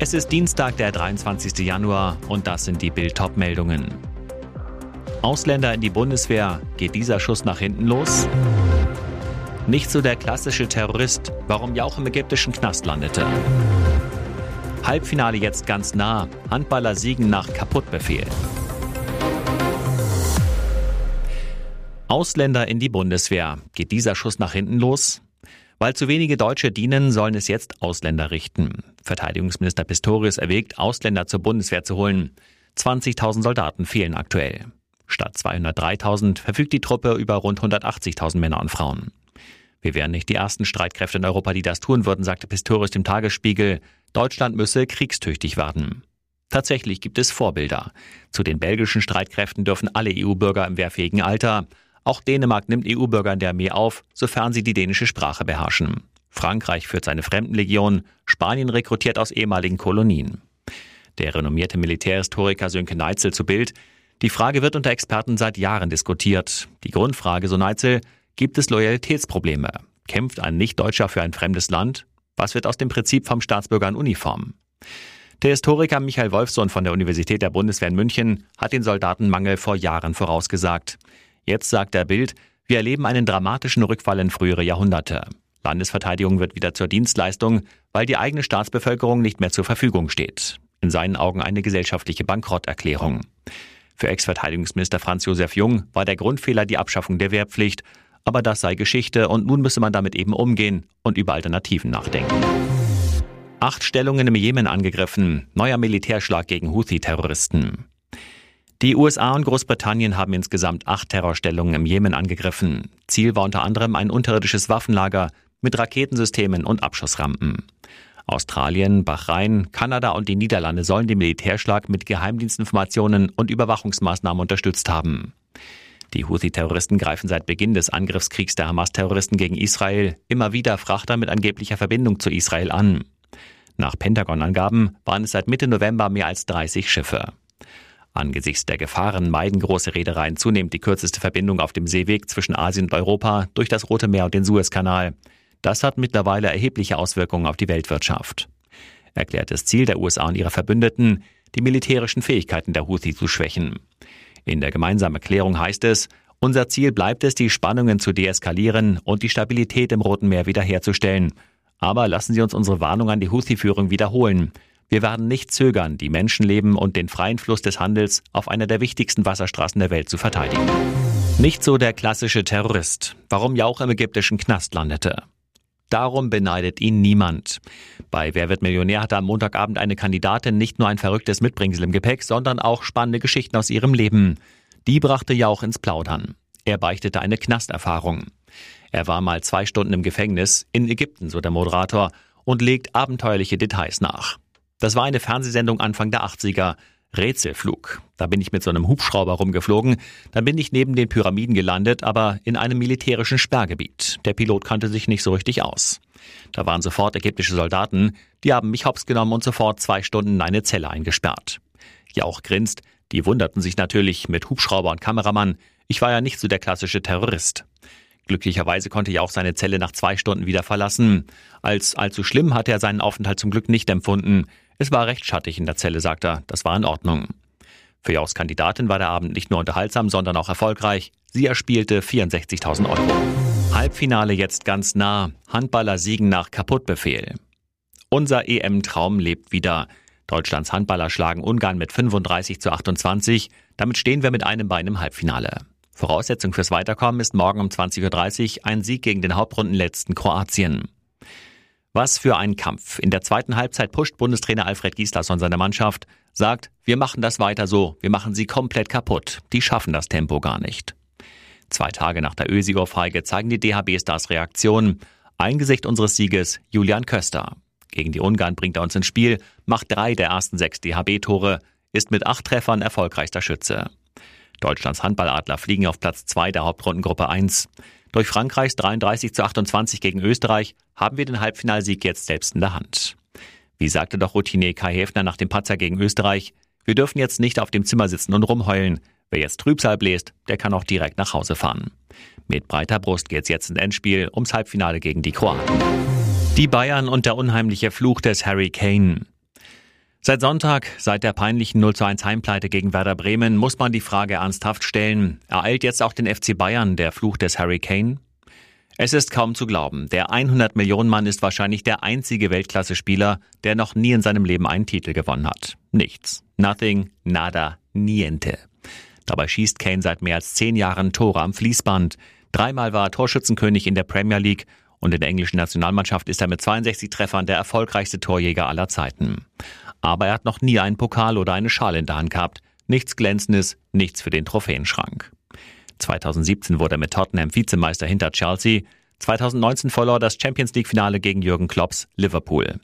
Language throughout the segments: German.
Es ist Dienstag, der 23. Januar und das sind die Bild-Top-Meldungen. Ausländer in die Bundeswehr, geht dieser Schuss nach hinten los? Nicht so der klassische Terrorist, warum Jauch im ägyptischen Knast landete. Halbfinale jetzt ganz nah, Handballer siegen nach Kaputtbefehl. Ausländer in die Bundeswehr, geht dieser Schuss nach hinten los? Weil zu wenige Deutsche dienen, sollen es jetzt Ausländer richten. Verteidigungsminister Pistorius erwägt, Ausländer zur Bundeswehr zu holen. 20.000 Soldaten fehlen aktuell. Statt 203.000 verfügt die Truppe über rund 180.000 Männer und Frauen. Wir wären nicht die ersten Streitkräfte in Europa, die das tun würden, sagte Pistorius dem Tagesspiegel. Deutschland müsse kriegstüchtig werden. Tatsächlich gibt es Vorbilder. Zu den belgischen Streitkräften dürfen alle EU-Bürger im wehrfähigen Alter. Auch Dänemark nimmt EU-Bürger in der Armee auf, sofern sie die dänische Sprache beherrschen. Frankreich führt seine Fremdenlegion, Spanien rekrutiert aus ehemaligen Kolonien. Der renommierte Militärhistoriker Sönke Neitzel zu Bild. Die Frage wird unter Experten seit Jahren diskutiert. Die Grundfrage, so Neitzel, gibt es Loyalitätsprobleme? Kämpft ein Nichtdeutscher für ein fremdes Land? Was wird aus dem Prinzip vom Staatsbürger in Uniform? Der Historiker Michael Wolfsohn von der Universität der Bundeswehr in München hat den Soldatenmangel vor Jahren vorausgesagt. Jetzt sagt der Bild, wir erleben einen dramatischen Rückfall in frühere Jahrhunderte. Landesverteidigung wird wieder zur Dienstleistung, weil die eigene Staatsbevölkerung nicht mehr zur Verfügung steht. In seinen Augen eine gesellschaftliche Bankrotterklärung. Für Ex-Verteidigungsminister Franz Josef Jung war der Grundfehler die Abschaffung der Wehrpflicht, aber das sei Geschichte und nun müsse man damit eben umgehen und über Alternativen nachdenken. Acht Stellungen im Jemen angegriffen, neuer Militärschlag gegen Houthi-Terroristen. Die USA und Großbritannien haben insgesamt acht Terrorstellungen im Jemen angegriffen. Ziel war unter anderem ein unterirdisches Waffenlager mit Raketensystemen und Abschussrampen. Australien, Bahrain, Kanada und die Niederlande sollen den Militärschlag mit Geheimdienstinformationen und Überwachungsmaßnahmen unterstützt haben. Die Houthi-Terroristen greifen seit Beginn des Angriffskriegs der Hamas-Terroristen gegen Israel immer wieder Frachter mit angeblicher Verbindung zu Israel an. Nach Pentagon-Angaben waren es seit Mitte November mehr als 30 Schiffe. Angesichts der Gefahren meiden große Reedereien zunehmend die kürzeste Verbindung auf dem Seeweg zwischen Asien und Europa durch das Rote Meer und den Suezkanal. Das hat mittlerweile erhebliche Auswirkungen auf die Weltwirtschaft. Erklärtes Ziel der USA und ihrer Verbündeten, die militärischen Fähigkeiten der Houthi zu schwächen. In der gemeinsamen Erklärung heißt es, unser Ziel bleibt es, die Spannungen zu deeskalieren und die Stabilität im Roten Meer wiederherzustellen. Aber lassen Sie uns unsere Warnung an die Houthi-Führung wiederholen. Wir werden nicht zögern, die Menschenleben und den freien Fluss des Handels auf einer der wichtigsten Wasserstraßen der Welt zu verteidigen. Nicht so der klassische Terrorist, warum ja auch im ägyptischen Knast landete. Darum beneidet ihn niemand. Bei Wer wird Millionär hatte am Montagabend eine Kandidatin nicht nur ein verrücktes Mitbringsel im Gepäck, sondern auch spannende Geschichten aus ihrem Leben. Die brachte Jauch ins Plaudern. Er beichtete eine Knasterfahrung. Er war mal zwei Stunden im Gefängnis, in Ägypten, so der Moderator, und legt abenteuerliche Details nach. Das war eine Fernsehsendung Anfang der 80er. Rätselflug. Da bin ich mit so einem Hubschrauber rumgeflogen. Dann bin ich neben den Pyramiden gelandet, aber in einem militärischen Sperrgebiet. Der Pilot kannte sich nicht so richtig aus. Da waren sofort ägyptische Soldaten. Die haben mich hops genommen und sofort zwei Stunden in eine Zelle eingesperrt. Ja, auch grinst. Die wunderten sich natürlich mit Hubschrauber und Kameramann. Ich war ja nicht so der klassische Terrorist. Glücklicherweise konnte ich auch seine Zelle nach zwei Stunden wieder verlassen. Als allzu schlimm hatte er seinen Aufenthalt zum Glück nicht empfunden. Es war recht schattig in der Zelle, sagt er. Das war in Ordnung. Für Jaus Kandidatin war der Abend nicht nur unterhaltsam, sondern auch erfolgreich. Sie erspielte 64.000 Euro. Halbfinale jetzt ganz nah. Handballer siegen nach Kaputtbefehl. Unser EM-Traum lebt wieder. Deutschlands Handballer schlagen Ungarn mit 35 zu 28. Damit stehen wir mit einem Bein im Halbfinale. Voraussetzung fürs Weiterkommen ist morgen um 20.30 Uhr ein Sieg gegen den Hauptrundenletzten Kroatien. Was für ein Kampf. In der zweiten Halbzeit pusht Bundestrainer Alfred Gislason seine Mannschaft, sagt, wir machen das weiter so, wir machen sie komplett kaputt. Die schaffen das Tempo gar nicht. Zwei Tage nach der Ösi-Ohrfeige zeigen die DHB-Stars Reaktionen. Ein Gesicht unseres Sieges, Julian Köster. Gegen die Ungarn bringt er uns ins Spiel, macht drei der ersten sechs DHB-Tore, ist mit acht Treffern erfolgreichster Schütze. Deutschlands Handballadler fliegen auf Platz zwei der Hauptrundengruppe 1. Durch Frankreichs 33 zu 28 gegen Österreich haben wir den Halbfinalsieg jetzt selbst in der Hand. Wie sagte doch Routinier Kai Häfner nach dem Patzer gegen Österreich, wir dürfen jetzt nicht auf dem Zimmer sitzen und rumheulen. Wer jetzt Trübsal bläst, der kann auch direkt nach Hause fahren. Mit breiter Brust geht's jetzt ins Endspiel ums Halbfinale gegen die Kroaten. Die Bayern und der unheimliche Fluch des Harry Kane. Seit Sonntag, seit der peinlichen 0 zu 1 Heimpleite gegen Werder Bremen, muss man die Frage ernsthaft stellen. Ereilt jetzt auch den FC Bayern der Fluch des Harry Kane? Es ist kaum zu glauben. Der 100 Millionen Mann ist wahrscheinlich der einzige Weltklasse-Spieler, der noch nie in seinem Leben einen Titel gewonnen hat. Nichts. Nothing, nada, niente. Dabei schießt Kane seit mehr als zehn Jahren Tore am Fließband. Dreimal war er Torschützenkönig in der Premier League und in der englischen Nationalmannschaft ist er mit 62 Treffern der erfolgreichste Torjäger aller Zeiten. Aber er hat noch nie einen Pokal oder eine Schale in der Hand gehabt. Nichts Glänzendes, nichts für den Trophäenschrank. 2017 wurde er mit Tottenham Vizemeister hinter Chelsea. 2019 verlor das Champions League-Finale gegen Jürgen Klopps Liverpool.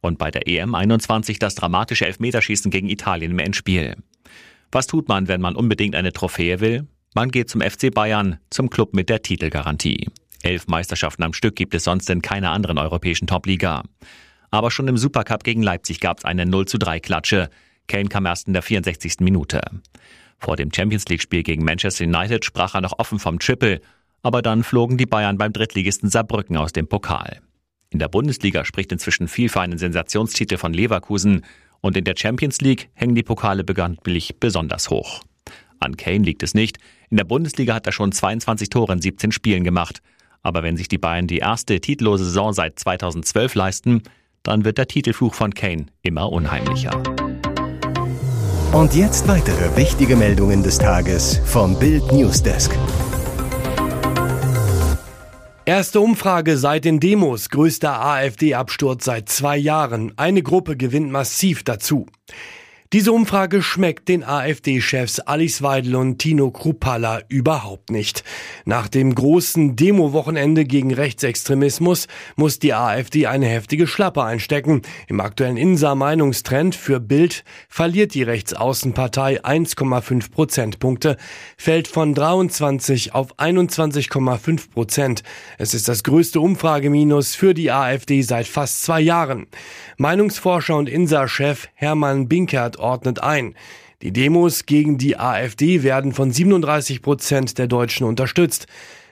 Und bei der EM 21 das dramatische Elfmeterschießen gegen Italien im Endspiel. Was tut man, wenn man unbedingt eine Trophäe will? Man geht zum FC Bayern, zum Club mit der Titelgarantie. Elf Meisterschaften am Stück gibt es sonst in keiner anderen europäischen Topliga. Aber schon im Supercup gegen Leipzig gab es eine 0 zu 3 Klatsche. Kane kam erst in der 64. Minute. Vor dem Champions League-Spiel gegen Manchester United sprach er noch offen vom Triple, aber dann flogen die Bayern beim Drittligisten Saarbrücken aus dem Pokal. In der Bundesliga spricht inzwischen viel für einen Sensationstitel von Leverkusen und in der Champions League hängen die Pokale bekanntlich besonders hoch. An Kane liegt es nicht. In der Bundesliga hat er schon 22 Tore in 17 Spielen gemacht. Aber wenn sich die Bayern die erste titellose Saison seit 2012 leisten, dann wird der Titelfluch von Kane immer unheimlicher. Und jetzt weitere wichtige Meldungen des Tages vom Bild Newsdesk. Erste Umfrage seit den Demos, größter AfD-Absturz seit zwei Jahren. Eine Gruppe gewinnt massiv dazu. Diese Umfrage schmeckt den AfD-Chefs Alice Weidel und Tino Krupalla überhaupt nicht. Nach dem großen Demo-Wochenende gegen Rechtsextremismus muss die AfD eine heftige Schlappe einstecken. Im aktuellen Insa-Meinungstrend für Bild verliert die Rechtsaußenpartei 1,5 Prozentpunkte, fällt von 23 auf 21,5 Prozent. Es ist das größte Umfrageminus für die AfD seit fast zwei Jahren. Meinungsforscher und Insa-Chef Hermann Binkert ordnet ein. Die Demos gegen die AfD werden von 37 Prozent der Deutschen unterstützt.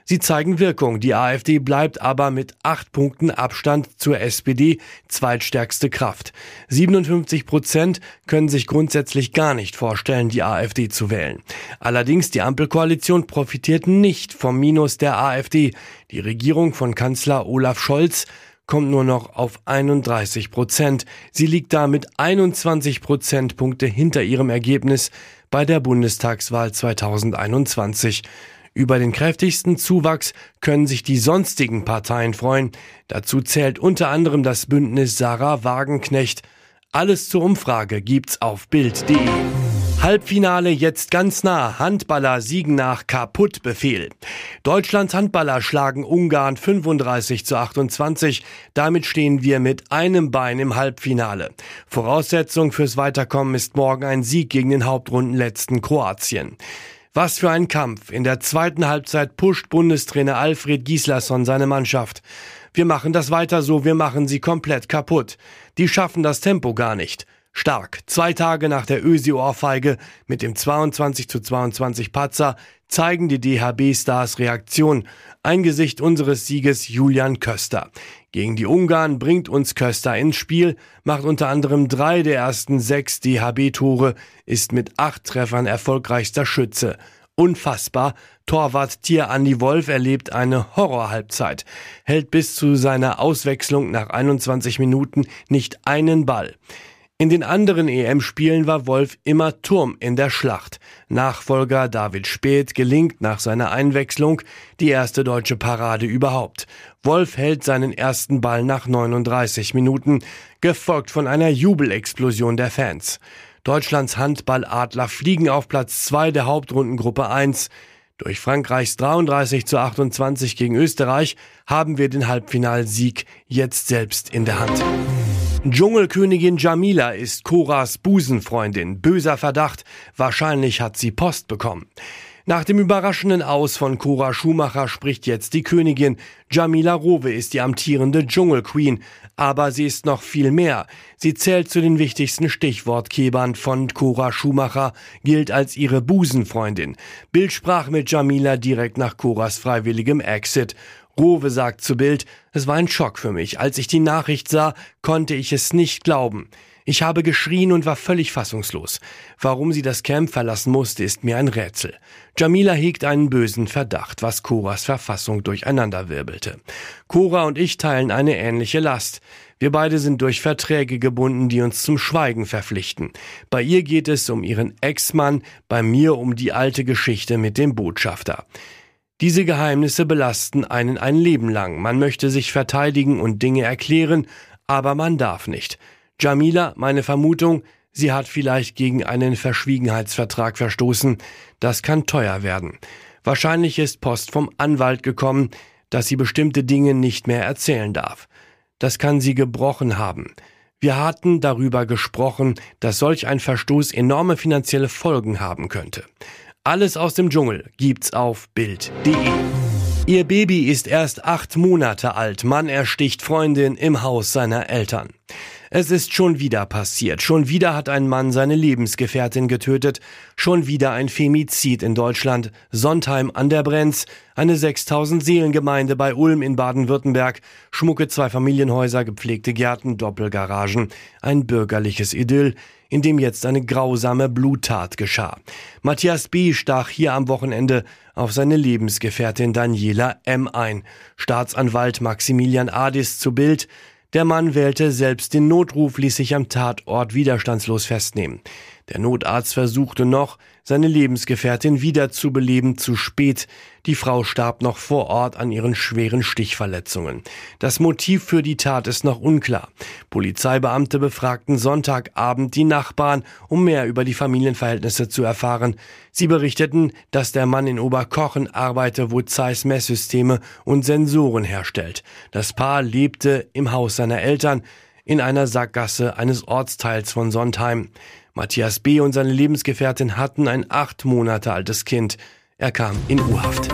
Sie zeigen Wirkung. Die AfD bleibt aber mit acht Punkten Abstand zur SPD zweitstärkste Kraft. 57 Prozent können sich grundsätzlich gar nicht vorstellen, die AfD zu wählen. Allerdings die Ampelkoalition profitiert nicht vom Minus der AfD. Die Regierung von Kanzler Olaf Scholz kommt nur noch auf 31 Prozent. Sie liegt damit 21 Prozentpunkte hinter ihrem Ergebnis bei der Bundestagswahl 2021. Über den kräftigsten Zuwachs können sich die sonstigen Parteien freuen. Dazu zählt unter anderem das Bündnis Sarah Wagenknecht. Alles zur Umfrage gibt's auf Bild.de. Halbfinale jetzt ganz nah. Handballer siegen nach Kaputtbefehl. Deutschlands Handballer schlagen Ungarn 35 zu 28. Damit stehen wir mit einem Bein im Halbfinale. Voraussetzung fürs Weiterkommen ist morgen ein Sieg gegen den Hauptrundenletzten Kroatien. Was für ein Kampf. In der zweiten Halbzeit pusht Bundestrainer Alfred Gislason seine Mannschaft. Wir machen das weiter so, wir machen sie komplett kaputt. Die schaffen das Tempo gar nicht. Stark. Zwei Tage nach der Ösi-Ohrfeige mit dem 22 zu 22 Patzer zeigen die DHB-Stars Reaktion. Ein Gesicht unseres Sieges Julian Köster. Gegen die Ungarn bringt uns Köster ins Spiel, macht unter anderem drei der ersten sechs DHB-Tore, ist mit acht Treffern erfolgreichster Schütze. Unfassbar. Torwart Tier Andi Wolf erlebt eine Horrorhalbzeit, hält bis zu seiner Auswechslung nach 21 Minuten nicht einen Ball. In den anderen EM-Spielen war Wolf immer Turm in der Schlacht. Nachfolger David Speth gelingt nach seiner Einwechslung die erste deutsche Parade überhaupt. Wolf hält seinen ersten Ball nach 39 Minuten, gefolgt von einer Jubelexplosion der Fans. Deutschlands Handballadler fliegen auf Platz 2 der Hauptrundengruppe 1. Durch Frankreichs 33 zu 28 gegen Österreich haben wir den Halbfinalsieg jetzt selbst in der Hand. Dschungelkönigin Jamila ist Koras Busenfreundin. Böser Verdacht. Wahrscheinlich hat sie Post bekommen. Nach dem überraschenden Aus von Cora Schumacher spricht jetzt die Königin. Jamila Rowe ist die amtierende Dschungelqueen. Aber sie ist noch viel mehr. Sie zählt zu den wichtigsten Stichwortkebern von Cora Schumacher, gilt als ihre Busenfreundin. Bild sprach mit Jamila direkt nach Coras freiwilligem Exit. Rowe sagt zu Bild, es war ein Schock für mich. Als ich die Nachricht sah, konnte ich es nicht glauben. Ich habe geschrien und war völlig fassungslos. Warum sie das Camp verlassen musste, ist mir ein Rätsel. Jamila hegt einen bösen Verdacht, was Coras Verfassung durcheinanderwirbelte. Cora und ich teilen eine ähnliche Last. Wir beide sind durch Verträge gebunden, die uns zum Schweigen verpflichten. Bei ihr geht es um ihren Ex-Mann, bei mir um die alte Geschichte mit dem Botschafter. Diese Geheimnisse belasten einen ein Leben lang. Man möchte sich verteidigen und Dinge erklären, aber man darf nicht. Jamila, meine Vermutung, sie hat vielleicht gegen einen Verschwiegenheitsvertrag verstoßen. Das kann teuer werden. Wahrscheinlich ist Post vom Anwalt gekommen, dass sie bestimmte Dinge nicht mehr erzählen darf. Das kann sie gebrochen haben. Wir hatten darüber gesprochen, dass solch ein Verstoß enorme finanzielle Folgen haben könnte. Alles aus dem Dschungel gibt's auf Bild.de. Ihr Baby ist erst acht Monate alt. Mann ersticht Freundin im Haus seiner Eltern. Es ist schon wieder passiert. Schon wieder hat ein Mann seine Lebensgefährtin getötet. Schon wieder ein Femizid in Deutschland. Sontheim an der Brenz. Eine 6000 Seelengemeinde bei Ulm in Baden-Württemberg. Schmucke zwei Familienhäuser, gepflegte Gärten, Doppelgaragen. Ein bürgerliches Idyll, in dem jetzt eine grausame Bluttat geschah. Matthias B. stach hier am Wochenende auf seine Lebensgefährtin Daniela M. ein. Staatsanwalt Maximilian Adis zu Bild. Der Mann wählte selbst den Notruf, ließ sich am Tatort widerstandslos festnehmen. Der Notarzt versuchte noch, seine Lebensgefährtin wiederzubeleben, zu spät. Die Frau starb noch vor Ort an ihren schweren Stichverletzungen. Das Motiv für die Tat ist noch unklar. Polizeibeamte befragten Sonntagabend die Nachbarn, um mehr über die Familienverhältnisse zu erfahren. Sie berichteten, dass der Mann in Oberkochen arbeite, wo Zeiss Messsysteme und Sensoren herstellt. Das Paar lebte im Haus seiner Eltern in einer Sackgasse eines Ortsteils von Sondheim. Matthias B. und seine Lebensgefährtin hatten ein acht Monate altes Kind. Er kam in U-Haft.